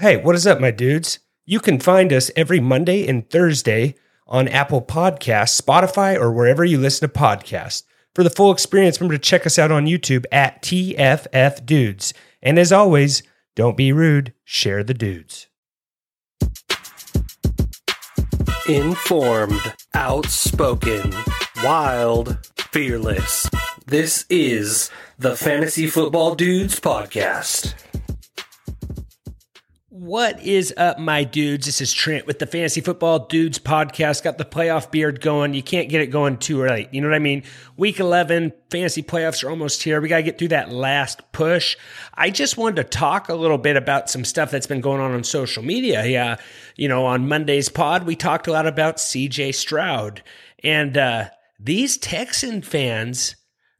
Hey, what is up, my dudes? You can find us every Monday and Thursday on Apple Podcasts, Spotify, or wherever you listen to podcasts. For the full experience, remember to check us out on YouTube at TFF Dudes. And as always, don't be rude, share the dudes. Informed, outspoken, wild, fearless. This is the Fantasy Football Dudes Podcast. What is up, my dudes? This is Trent with the Fantasy Football Dudes podcast. Got the playoff beard going. You can't get it going too early. You know what I mean? Week 11, fantasy playoffs are almost here. We got to get through that last push. I just wanted to talk a little bit about some stuff that's been going on on social media. Yeah. You know, on Monday's pod, we talked a lot about CJ Stroud. And uh, these Texan fans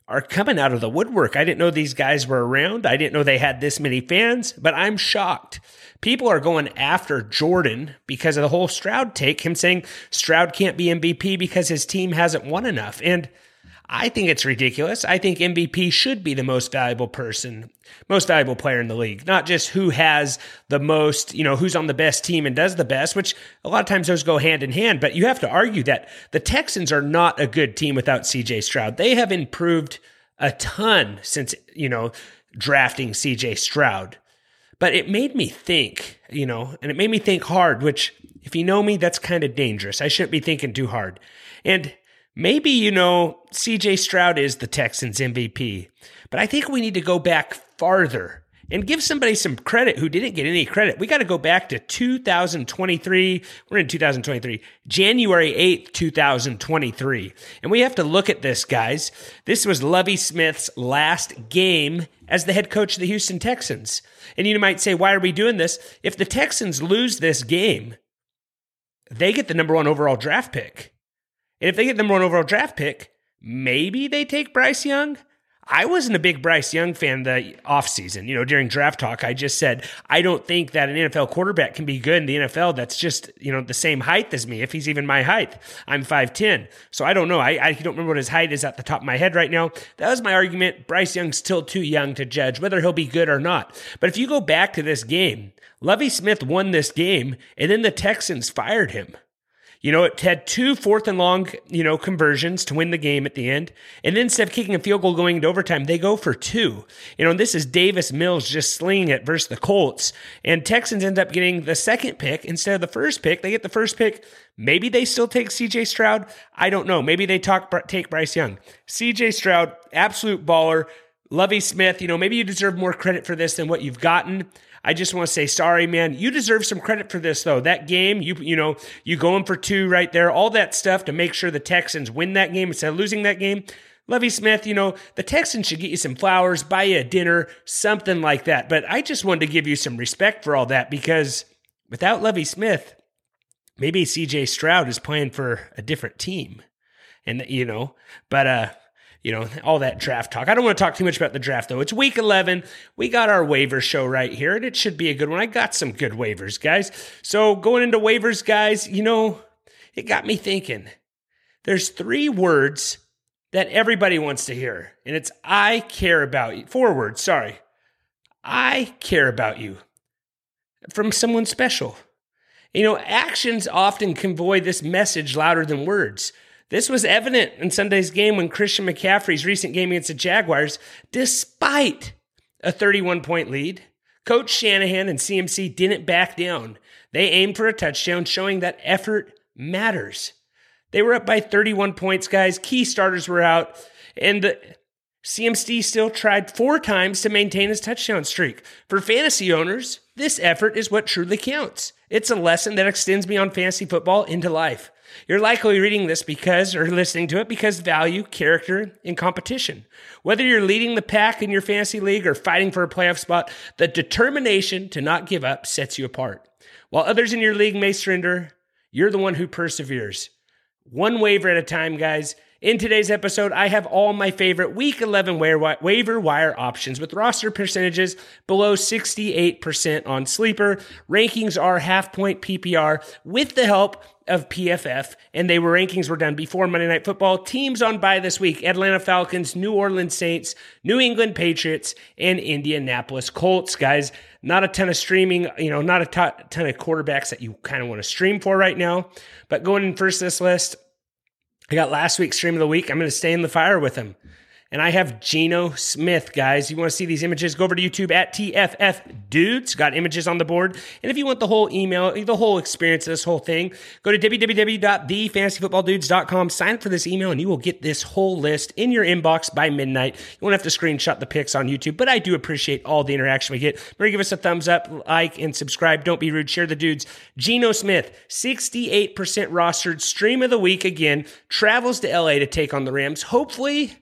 are coming out of the woodwork. I didn't know these guys were around. I didn't know they had this many fans, but I'm shocked. People are going after Jordan because of the whole Stroud take, him saying Stroud can't be MVP because his team hasn't won enough. And I think it's ridiculous. I think MVP should be the most valuable person, most valuable player in the league, not just who has the most, you know, who's on the best team and does the best, which a lot of times those go hand in hand. But you have to argue that the Texans are not a good team without CJ Stroud. They have improved a ton since, you know, drafting CJ Stroud. But it made me think, you know, and it made me think hard, which, if you know me, that's kind of dangerous. I shouldn't be thinking too hard. And maybe, you know, CJ Stroud is the Texans MVP, but I think we need to go back farther and give somebody some credit who didn't get any credit. We got to go back to 2023. We're in 2023, January 8th, 2023. And we have to look at this, guys. This was Lovie Smith's last game as the head coach of the Houston Texans. And you might say, why are we doing this? If the Texans lose this game, they get the number one overall draft pick. And if they get the number one overall draft pick, maybe they take Bryce Young. I wasn't a big Bryce Young fan the offseason. You know, during draft talk, I just said, I don't think that an NFL quarterback can be good in the NFL that's just, you know, the same height as me, if he's even my height. I'm 5'10. So I don't know. I, I don't remember what his height is at the top of my head right now. That was my argument. Bryce Young's still too young to judge whether he'll be good or not. But if you go back to this game, Lovie Smith won this game, and then the Texans fired him. You know, it had two fourth and long, you know, conversions to win the game at the end. And then instead of kicking a field goal going into overtime, they go for two. You know, this is Davis Mills just slinging it versus the Colts. And Texans end up getting the second pick instead of the first pick. They get the first pick. Maybe they still take CJ Stroud. I don't know. Maybe they talk, take Bryce Young. CJ Stroud, absolute baller. Lovie Smith, you know, maybe you deserve more credit for this than what you've gotten. I just want to say sorry, man. You deserve some credit for this though. That game, you you know, you going for two right there, all that stuff to make sure the Texans win that game instead of losing that game. Lovie Smith, you know, the Texans should get you some flowers, buy you a dinner, something like that. But I just wanted to give you some respect for all that because without Lovie Smith, maybe CJ Stroud is playing for a different team. And you know, but uh you know, all that draft talk. I don't want to talk too much about the draft though. It's week 11. We got our waiver show right here and it should be a good one. I got some good waivers, guys. So going into waivers, guys, you know, it got me thinking. There's three words that everybody wants to hear, and it's I care about you. Four words, sorry. I care about you from someone special. You know, actions often convey this message louder than words. This was evident in Sunday's game when Christian McCaffrey's recent game against the Jaguars, despite a 31 point lead, Coach Shanahan and CMC didn't back down. They aimed for a touchdown, showing that effort matters. They were up by 31 points, guys. Key starters were out, and the CMC still tried four times to maintain his touchdown streak. For fantasy owners, this effort is what truly counts. It's a lesson that extends beyond fantasy football into life. You're likely reading this because, or listening to it because value, character, and competition. Whether you're leading the pack in your fantasy league or fighting for a playoff spot, the determination to not give up sets you apart. While others in your league may surrender, you're the one who perseveres. One waiver at a time, guys. In today's episode, I have all my favorite Week 11 waiver wire options with roster percentages below 68% on Sleeper. Rankings are half point PPR with the help of PFF, and they were rankings were done before Monday Night Football. Teams on by this week: Atlanta Falcons, New Orleans Saints, New England Patriots, and Indianapolis Colts. Guys, not a ton of streaming, you know, not a ton of quarterbacks that you kind of want to stream for right now. But going in first this list, I got last week's stream of the week. I'm going to stay in the fire with him. And I have Geno Smith, guys. You want to see these images? Go over to YouTube at TFF Dudes. Got images on the board. And if you want the whole email, the whole experience of this whole thing, go to www.thefantasyfootballdudes.com. Sign up for this email, and you will get this whole list in your inbox by midnight. You won't have to screenshot the pics on YouTube, but I do appreciate all the interaction we get. Remember, give us a thumbs up, like, and subscribe. Don't be rude. Share the dudes. Geno Smith, 68% rostered, stream of the week again, travels to LA to take on the Rams. Hopefully,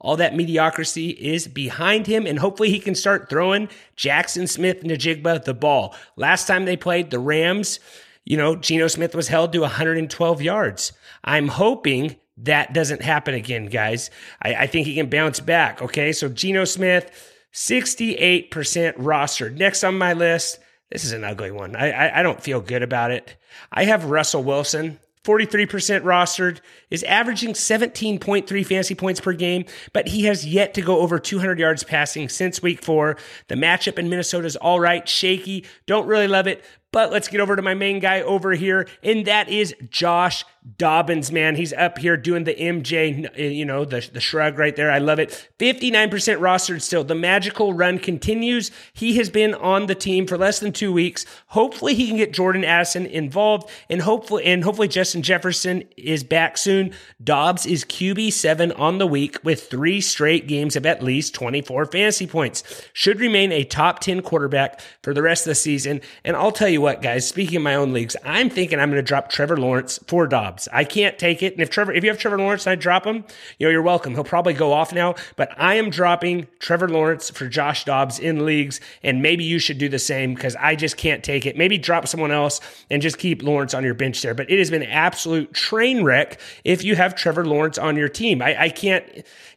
all that mediocrity is behind him, and hopefully he can start throwing Jaxon Smith-Njigba the ball. Last time they played the Rams, you know, Geno Smith was held to 112 yards. I'm hoping that doesn't happen again, guys. I, I think he can bounce back. Okay, so Geno Smith, 68% rostered. Next on my list, this is an ugly one. I, I, I don't feel good about it. I have Russell Wilson. 43% rostered, is averaging 17.3 fantasy points per game, but he has yet to go over 200 yards passing since week four. The matchup in Minnesota is all right, shaky, don't really love it, but let's get over to my main guy over here, and that is Josh Dobbins, man. He's up here doing the MJ, you know, the, the shrug right there. I love it. 59% rostered still. The magical run continues. He has been on the team for less than two weeks. Hopefully he can get Jordan Addison involved and hopefully, and hopefully Justin Jefferson is back soon. Dobbs is QB7 on the week with three straight games of at least 24 fantasy points. Should remain a top 10 quarterback for the rest of the season. And I'll tell you what, guys, speaking of my own leagues, I'm thinking I'm going to drop Trevor Lawrence for Dobbs. Dobbs. I can't take it. And if Trevor, if you have Trevor Lawrence I drop him, you know, you're welcome. He'll probably go off now, but I am dropping Trevor Lawrence for Josh Dobbs in leagues. And maybe you should do the same because I just can't take it. Maybe drop someone else and just keep Lawrence on your bench there. But it has been an absolute train wreck if you have Trevor Lawrence on your team. I, I can't,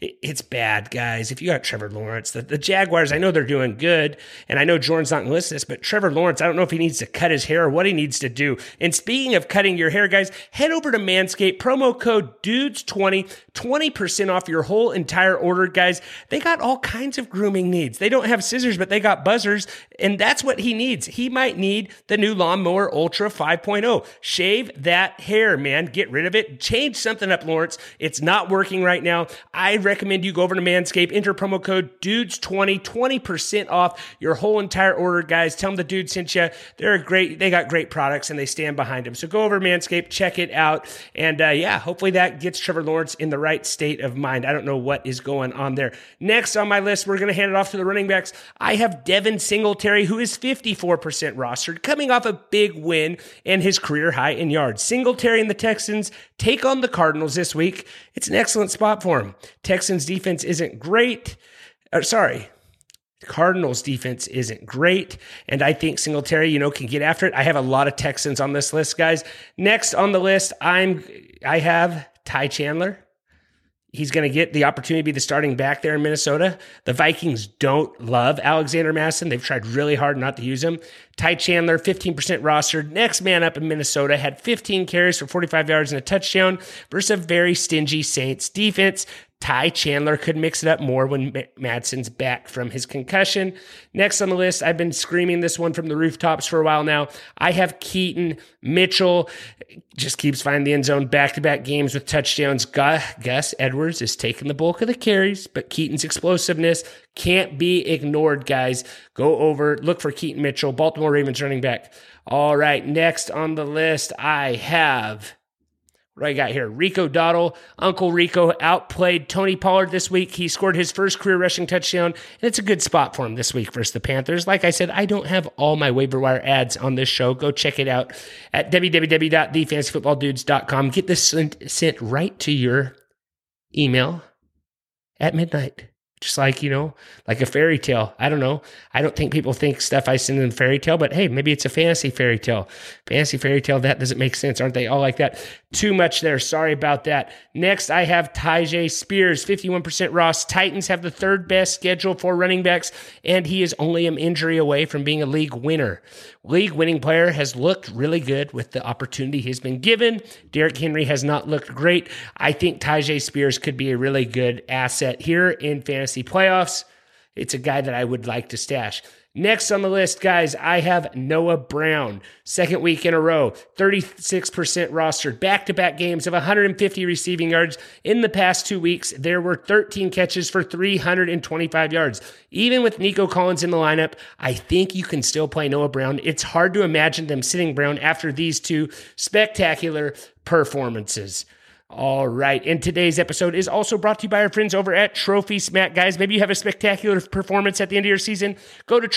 it's bad, guys. If you got Trevor Lawrence, the, the Jaguars, I know they're doing good. And I know Jordan's not going to listen to this, but Trevor Lawrence, I don't know if he needs to cut his hair or what he needs to do. And speaking of cutting your hair, guys, head over over to Manscaped, promo code DUDES20, 20% off your whole entire order, guys. They got all kinds of grooming needs. They don't have scissors, but they got buzzers, and that's what he needs. He might need the new Lawnmower Ultra 5.0. Shave that hair, man. Get rid of it. Change something up, Lawrence. It's not working right now. I recommend you go over to Manscaped, enter promo code DUDES20, 20% off your whole entire order, guys. Tell them the dude sent you. They're great. They got great products and they stand behind them. So go over Manscaped, check it out. And uh, yeah, hopefully that gets Trevor Lawrence in the right state of mind. I don't know what is going on there. Next on my list, we're going to hand it off to the running backs. I have Devin Singletary, who is 54% rostered, coming off a big win and his career high in yards. Singletary and the Texans take on the Cardinals this week. It's an excellent spot for him. Texans defense isn't great. Uh, sorry, Cardinals defense isn't great, and I think Singletary, you know, can get after it. I have a lot of Texans on this list, guys. Next on the list, I'm I have Ty Chandler. He's going to get the opportunity to be the starting back there in Minnesota. The Vikings don't love Alexander Mattison. They've tried really hard not to use him. Ty Chandler, 15% rostered. Next man up in Minnesota had 15 carries for 45 yards and a touchdown versus a very stingy Saints defense. Ty Chandler could mix it up more when Mattison's back from his concussion. Next on the list, I've been screaming this one from the rooftops for a while now. I have Keaton Mitchell. Just keeps finding the end zone back to back games with touchdowns. Gus Edwards is taking the bulk of the carries, but Keaton's explosiveness can't be ignored, guys. Go over, look for Keaton Mitchell, Baltimore Ravens running back. All right, next on the list, I have I got here? Rico Dowdle, Uncle Rico outplayed Tony Pollard this week. He scored his first career rushing touchdown, and it's a good spot for him this week versus the Panthers. Like I said, I don't have all my waiver wire adds on this show. Go check it out at www.thefantasyfootballdudes.com. Get this sent, sent right to your email at midnight. Just like you know like a fairy tale. I don't know. I don't think people think stuff i send in fairy tale but hey maybe it's a fantasy fairy tale. Fantasy fairy tale that doesn't make sense. Aren't they all like that? Too much there. Sorry about that. Next i have Tyjae spears 51% ross. Titans have the third best schedule for running backs and he is only an injury away from being a league winner. League winning player has looked really good with the opportunity he's been given. Derrick henry has not looked great. I think Tyjae spears could be a really good asset here in fantasy fantasy playoffs. It's a guy that I would like to stash. Next on the list, guys, I have Noah Brown. Second week in a row, 36% rostered, back to back games of 150 receiving yards. In the past two weeks, there were 13 catches for 325 yards. Even with Nico Collins in the lineup, I think you can still play Noah Brown. It's hard to imagine them sitting Brown after these two spectacular performances. All right. And today's episode is also brought to you by our friends over at Trophy Smack. Guys, maybe you have a spectacular performance at the end of your season. Go to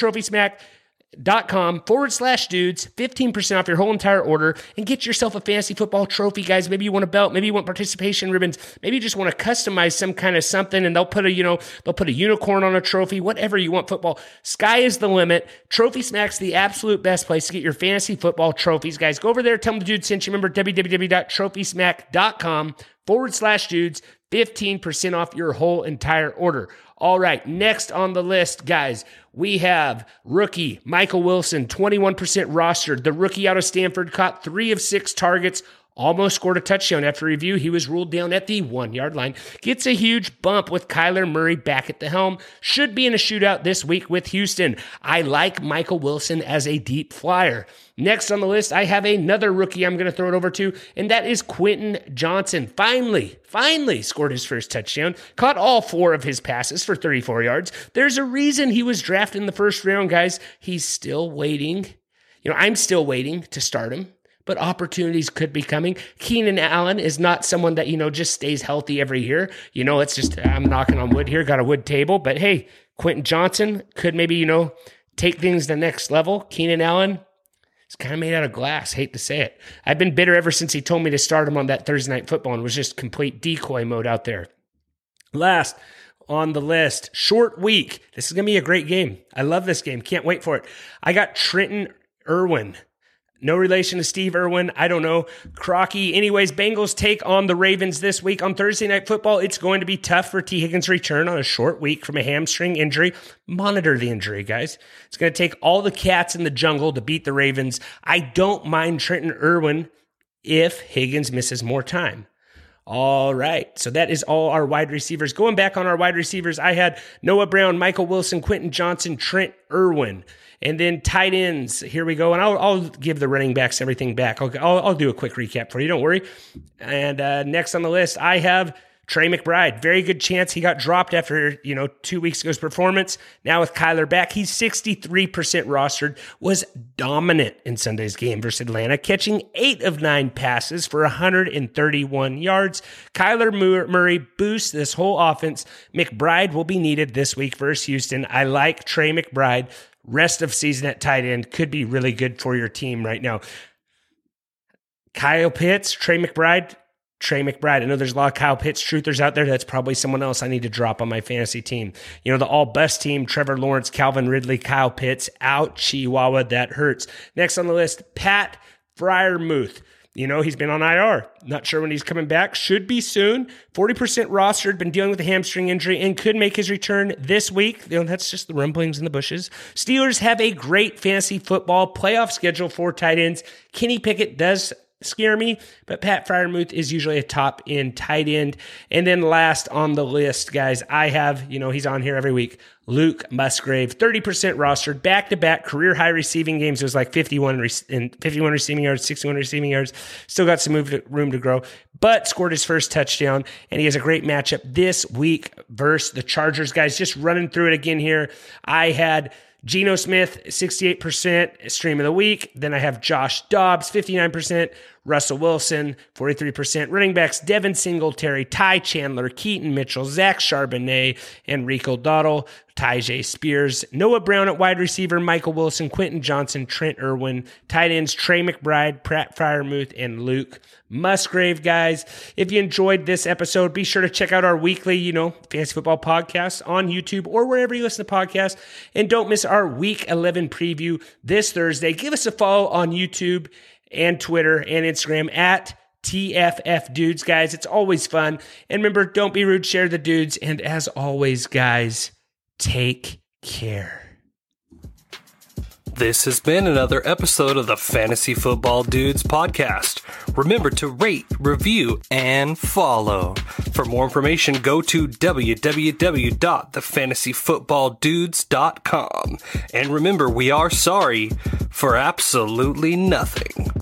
trophysmack.com forward slash dudes, 15% off your whole entire order, and get yourself a fantasy football trophy, guys. Maybe you want a belt, maybe you want participation ribbons, maybe you just want to customize some kind of something, and they'll put a, you know, they'll put a unicorn on a trophy, whatever you want football. Sky is the limit. Trophy Smack's the absolute best place to get your fantasy football trophies, guys. Go over there, tell them the dude sent you. Remember www.trophysmack.com forward slash dudes, 15% off your whole entire order. All right, next on the list, guys, we have rookie Michael Wilson, 21% rostered. The rookie out of Stanford caught three of six targets, almost scored a touchdown. After review, he was ruled down at the one yard line. Gets a huge bump with Kyler Murray back at the helm. Should be in a shootout this week with Houston. I like Michael Wilson as a deep flyer. Next on the list, I have another rookie I'm going to throw it over to, and that is Quentin Johnson. Finally, finally scored his first touchdown, caught all four of his passes for 34 yards. There's a reason he was drafted in the first round, guys. He's still waiting. You know, I'm still waiting to start him but opportunities could be coming. Keenan Allen is not someone that, you know, just stays healthy every year. You know, it's just, I'm knocking on wood here, got a wood table, but hey, Quentin Johnson could maybe, you know, take things to the next level. Keenan Allen, it's kind of made out of glass. Hate to say it. I've been bitter ever since he told me to start him on that Thursday night football and was just complete decoy mode out there. Last on the list, short week. This is going to be a great game. I love this game. Can't wait for it. I got Trenton Irwin no relation to Steve Irwin. I don't know. Crocky. Anyways, Bengals take on the Ravens this week on Thursday Night Football. It's going to be tough for Tee Higgins' return on a short week from a hamstring injury. Monitor the injury, guys. It's going to take all the cats in the jungle to beat the Ravens. I don't mind Trenton Irwin if Higgins misses more time. All right. So that is all our wide receivers. Going back on our wide receivers, I had Noah Brown, Michael Wilson, Quentin Johnson, Trent Irwin. And then tight ends, here we go. And I'll, I'll give the running backs everything back. I'll, I'll, I'll, do a quick recap for you. Don't worry. And uh, next on the list, I have Trey McBride. Very good chance he got dropped after, you know, two weeks ago's performance. Now with Kyler back, he's 63% rostered, was dominant in Sunday's game versus Atlanta, catching eight of nine passes for 131 yards. Kyler Murray boosts this whole offense. McBride will be needed this week versus Houston. I like Trey McBride rest of season at tight end could be really good for your team right now. Kyle Pitts, Trey McBride, Trey McBride. I know there's a lot of Kyle Pitts truthers out there. That's probably someone else I need to drop on my fantasy team. You know, the all best team, Trevor Lawrence, Calvin Ridley, Kyle Pitts, out Chihuahua. That hurts. Next on the list, Pat Freiermuth. You know, he's been on IR. Not sure when he's coming back. Should be soon. 40% rostered, been dealing with a hamstring injury and could make his return this week. You know, that's just the rumblings in the bushes. Steelers have a great fantasy football playoff schedule for tight ends. Kenny Pickett does scare me, but Pat Freiermuth is usually a top end tight end. And then last on the list, guys, I have, you know, he's on here every week. Luke Musgrave, 30% rostered, back to back career high receiving games. It was like 51 re- 51 receiving yards, 61 receiving yards. Still got some room to grow, but scored his first touchdown. And he has a great matchup this week versus the Chargers. Guys, just running through it again here. I had Geno Smith, 68% stream of the week. Then I have Josh Dobbs, 59%. Russell Wilson, 43%. Running backs, Devin Singletary, Ty Chandler, Keaton Mitchell, Zach Charbonnet, and Rico Dowdle. Tyjae Spears, Noah Brown at wide receiver, Michael Wilson, Quentin Johnson, Trent Irwin, tight ends Trey McBride, Pratt Freiermuth, and Luke Musgrave, guys. If you enjoyed this episode, be sure to check out our weekly, you know, fantasy football podcast on YouTube or wherever you listen to podcasts. And don't miss our week 11 preview this Thursday. Give us a follow on YouTube and Twitter and Instagram at TFF dudes, guys. It's always fun. And remember, don't be rude, share the dudes. And as always, guys, take care. This has been another episode of the Fantasy Football Dudes podcast. Remember to rate, review, and follow. For more information, go to www.thefantasyfootballdudes.com. And remember, we are sorry for absolutely nothing.